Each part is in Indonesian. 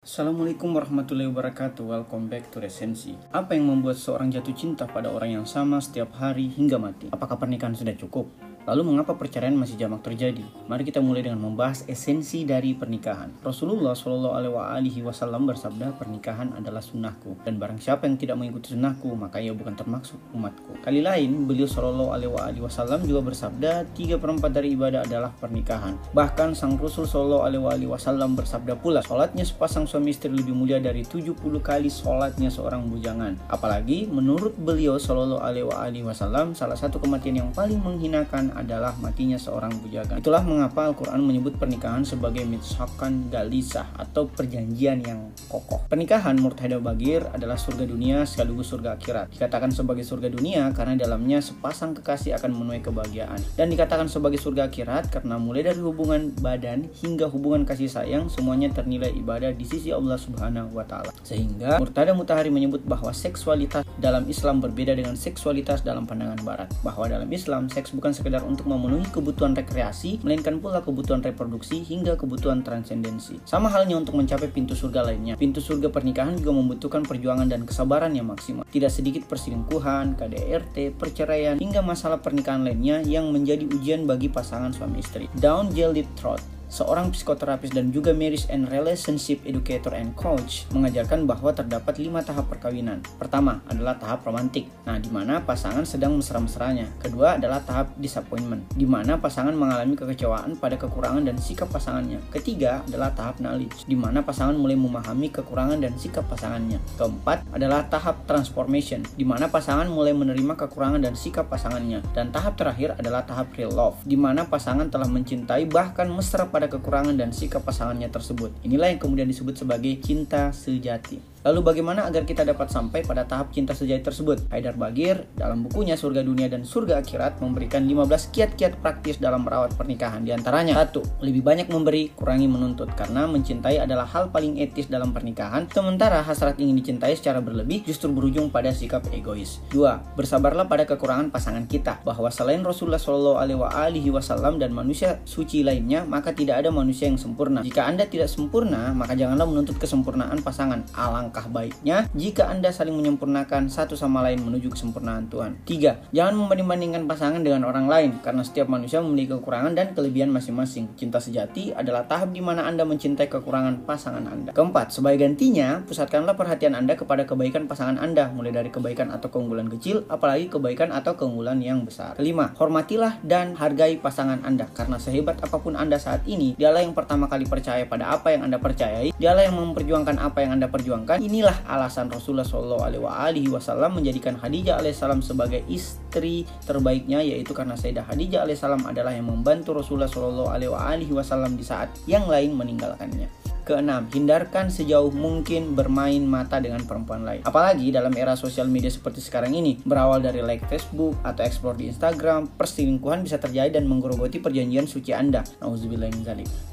Assalamualaikum warahmatullahi wabarakatuh Welcome back to Resensi Apa yang membuat seorang jatuh cinta pada orang yang sama setiap hari hingga mati? Apakah pernikahan sudah cukup? Lalu mengapa perceraian masih jamak terjadi? Mari kita mulai dengan membahas esensi dari pernikahan. Rasulullah Shallallahu Alaihi Wasallam bersabda, pernikahan adalah sunnahku dan barang siapa yang tidak mengikuti sunnahku maka ia bukan termasuk umatku. Kali lain, beliau Shallallahu Alaihi Wasallam juga bersabda, tiga perempat dari ibadah adalah pernikahan. Bahkan sang Rasul Shallallahu Alaihi Wasallam bersabda pula, sholatnya sepasang suami istri lebih mulia dari 70 kali sholatnya seorang bujangan. Apalagi menurut beliau Shallallahu Alaihi Wasallam, salah satu kematian yang paling menghinakan adalah matinya seorang bujagan. Itulah mengapa Al-Quran menyebut pernikahan sebagai mitsakan galisah atau perjanjian yang kokoh. Pernikahan menurut Haidar Bagir adalah surga dunia sekaligus surga akhirat. Dikatakan sebagai surga dunia karena dalamnya sepasang kekasih akan memenuhi kebahagiaan. Dan dikatakan sebagai surga akhirat karena mulai dari hubungan badan hingga hubungan kasih sayang semuanya ternilai ibadah di sisi Allah Subhanahu wa taala. Sehingga Murtada Mutahari menyebut bahwa seksualitas dalam Islam berbeda dengan seksualitas dalam pandangan barat. Bahwa dalam Islam seks bukan sekedar sekedar untuk memenuhi kebutuhan rekreasi, melainkan pula kebutuhan reproduksi hingga kebutuhan transendensi. Sama halnya untuk mencapai pintu surga lainnya. Pintu surga pernikahan juga membutuhkan perjuangan dan kesabaran yang maksimal. Tidak sedikit perselingkuhan, KDRT, perceraian, hingga masalah pernikahan lainnya yang menjadi ujian bagi pasangan suami istri. Down Jelly Trot seorang psikoterapis dan juga marriage and relationship educator and coach mengajarkan bahwa terdapat lima tahap perkawinan. Pertama adalah tahap romantik, nah di mana pasangan sedang mesra-mesranya. Kedua adalah tahap disappointment, di mana pasangan mengalami kekecewaan pada kekurangan dan sikap pasangannya. Ketiga adalah tahap knowledge, di mana pasangan mulai memahami kekurangan dan sikap pasangannya. Keempat adalah tahap transformation, di mana pasangan mulai menerima kekurangan dan sikap pasangannya. Dan tahap terakhir adalah tahap real love, di mana pasangan telah mencintai bahkan mesra pada pada kekurangan dan sikap pasangannya tersebut. Inilah yang kemudian disebut sebagai cinta sejati. Lalu bagaimana agar kita dapat sampai pada tahap cinta sejati tersebut? Haidar Bagir dalam bukunya Surga Dunia dan Surga Akhirat memberikan 15 kiat-kiat praktis dalam merawat pernikahan. Di antaranya, satu, lebih banyak memberi, kurangi menuntut karena mencintai adalah hal paling etis dalam pernikahan. Sementara hasrat ingin dicintai secara berlebih justru berujung pada sikap egois. Dua, bersabarlah pada kekurangan pasangan kita bahwa selain Rasulullah Shallallahu Alaihi Wasallam dan manusia suci lainnya, maka tidak ada manusia yang sempurna. Jika anda tidak sempurna, maka janganlah menuntut kesempurnaan pasangan. Alang Alangkah baiknya jika Anda saling menyempurnakan satu sama lain menuju kesempurnaan Tuhan. Tiga, jangan membanding-bandingkan pasangan dengan orang lain karena setiap manusia memiliki kekurangan dan kelebihan masing-masing. Cinta sejati adalah tahap di mana Anda mencintai kekurangan pasangan Anda. Keempat, sebagai gantinya, pusatkanlah perhatian Anda kepada kebaikan pasangan Anda, mulai dari kebaikan atau keunggulan kecil, apalagi kebaikan atau keunggulan yang besar. Kelima, hormatilah dan hargai pasangan Anda karena sehebat apa pun Anda saat ini, dialah yang pertama kali percaya pada apa yang Anda percayai, dialah yang memperjuangkan apa yang Anda perjuangkan, inilah alasan Rasulullah Shallallahu Alaihi Wasallam menjadikan Khadijah alaihissalam sebagai istri terbaiknya yaitu karena Sayyidah Khadijah alaihissalam adalah yang membantu Rasulullah Shallallahu Alaihi Wasallam di saat yang lain meninggalkannya. Keenam, hindarkan sejauh mungkin bermain mata dengan perempuan lain. Apalagi dalam era sosial media seperti sekarang ini, berawal dari like Facebook atau explore di Instagram, perselingkuhan bisa terjadi dan menggerogoti perjanjian suci Anda.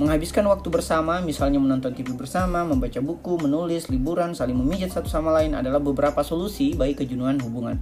Menghabiskan waktu bersama, misalnya menonton TV bersama, membaca buku, menulis, liburan, saling memijat satu sama lain adalah beberapa solusi bagi kejenuhan hubungan.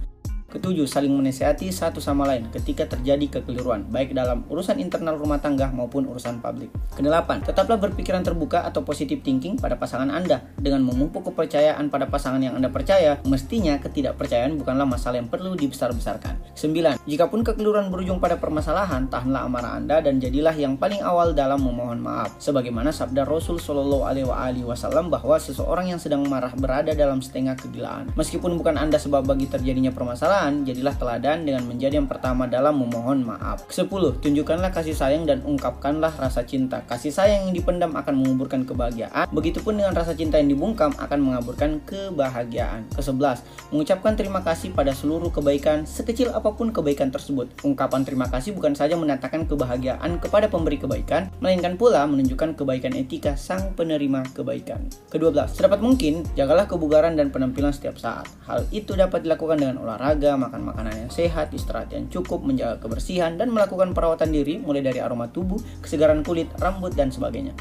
Ketujuh, saling menasihati satu sama lain ketika terjadi kekeliruan, baik dalam urusan internal rumah tangga maupun urusan publik. Kedelapan, tetaplah berpikiran terbuka atau positive thinking pada pasangan Anda. Dengan memupuk kepercayaan pada pasangan yang Anda percaya, mestinya ketidakpercayaan bukanlah masalah yang perlu dibesar-besarkan. Sembilan, jikapun kekeliruan berujung pada permasalahan, tahanlah amarah Anda dan jadilah yang paling awal dalam memohon maaf. Sebagaimana sabda Rasul Shallallahu Alaihi Wasallam bahwa seseorang yang sedang marah berada dalam setengah kegilaan. Meskipun bukan Anda sebab bagi terjadinya permasalahan, jadilah teladan dengan menjadi yang pertama dalam memohon maaf. Kesepuluh, tunjukkanlah kasih sayang dan ungkapkanlah rasa cinta. Kasih sayang yang dipendam akan menguburkan kebahagiaan. Begitupun dengan rasa cinta yang dibungkam akan mengaburkan kebahagiaan. Kesebelas, mengucapkan terima kasih pada seluruh kebaikan sekecil apa pun kebaikan tersebut. Ungkapan terima kasih bukan saja menatakan kebahagiaan kepada pemberi kebaikan, melainkan pula menunjukkan kebaikan etika sang penerima kebaikan. Kedua belas, sedapat mungkin jagalah kebugaran dan penampilan setiap saat. Hal itu dapat dilakukan dengan olahraga, makan makanan yang sehat, istirahat yang cukup, menjaga kebersihan, dan melakukan perawatan diri mulai dari aroma tubuh, kesegaran kulit, rambut, dan sebagainya.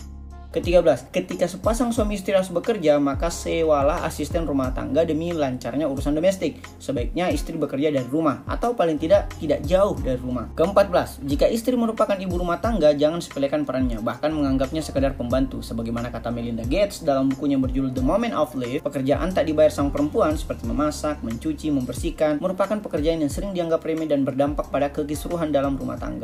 Ke-13, ketika sepasang suami istri harus bekerja, maka sewalah asisten rumah tangga demi lancarnya urusan domestik. Sebaiknya istri bekerja dari rumah, atau paling tidak, tidak jauh dari rumah. Ke-14, jika istri merupakan ibu rumah tangga, jangan sepelekan perannya, bahkan menganggapnya sekedar pembantu. Sebagaimana kata Melinda Gates dalam bukunya berjudul The Moment of Life, pekerjaan tak dibayar sang perempuan seperti memasak, mencuci, membersihkan, merupakan pekerjaan yang sering dianggap remeh dan berdampak pada kekisruhan dalam rumah tangga.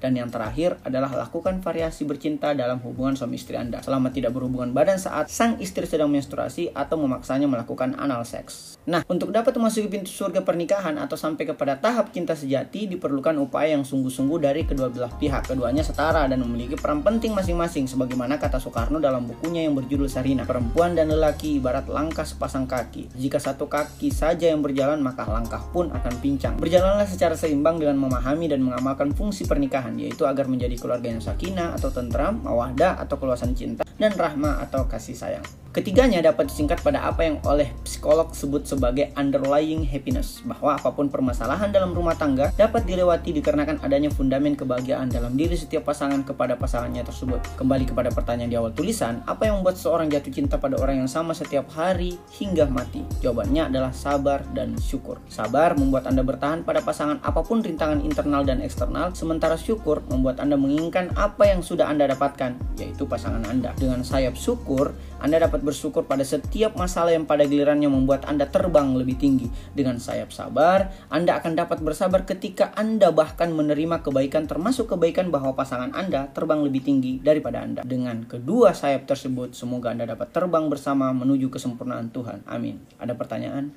Dan yang terakhir adalah lakukan variasi bercinta dalam hubungan suami istri Anda selama tidak berhubungan badan saat sang istri sedang menstruasi atau memaksanya melakukan anal seks. Nah, untuk dapat memasuki pintu surga pernikahan atau sampai kepada tahap cinta sejati diperlukan upaya yang sungguh-sungguh dari kedua belah pihak. Keduanya setara dan memiliki peran penting masing-masing sebagaimana kata Soekarno dalam bukunya yang berjudul Sarina. Perempuan dan lelaki ibarat langkah sepasang kaki. Jika satu kaki saja yang berjalan maka langkah pun akan pincang. Berjalanlah secara seimbang dengan memahami dan mengamalkan fungsi pernikahan pernikahan yaitu agar menjadi keluarga yang sakinah atau tentram, mawadah atau keluasan cinta dan rahmah atau kasih sayang. Ketiganya dapat disingkat pada apa yang oleh psikolog sebut sebagai underlying happiness, bahwa apa pun permasalahan dalam rumah tangga dapat dilewati dikarenakan adanya fundamen kebahagiaan dalam diri setiap pasangan kepada pasangannya tersebut. Kembali kepada pertanyaan di awal tulisan, apa yang membuat seorang jatuh cinta pada orang yang sama setiap hari hingga mati? Jawabannya adalah sabar dan syukur. Sabar membuat Anda bertahan pada pasangan apa pun rintangan internal dan eksternal, sementara syukur membuat Anda menginginkan apa yang sudah Anda dapatkan, yaitu pasangan Anda. Dengan sayap syukur, Anda dapat bersyukur pada setiap masalah yang pada gilirannya membuat Anda terbang lebih tinggi. Dengan sayap sabar, Anda akan dapat bersabar ketika Anda bahkan menerima kebaikan termasuk kebaikan bahwa pasangan Anda terbang lebih tinggi daripada Anda. Dengan kedua sayap tersebut, semoga Anda dapat terbang bersama menuju kesempurnaan Tuhan. Amin. Ada pertanyaan?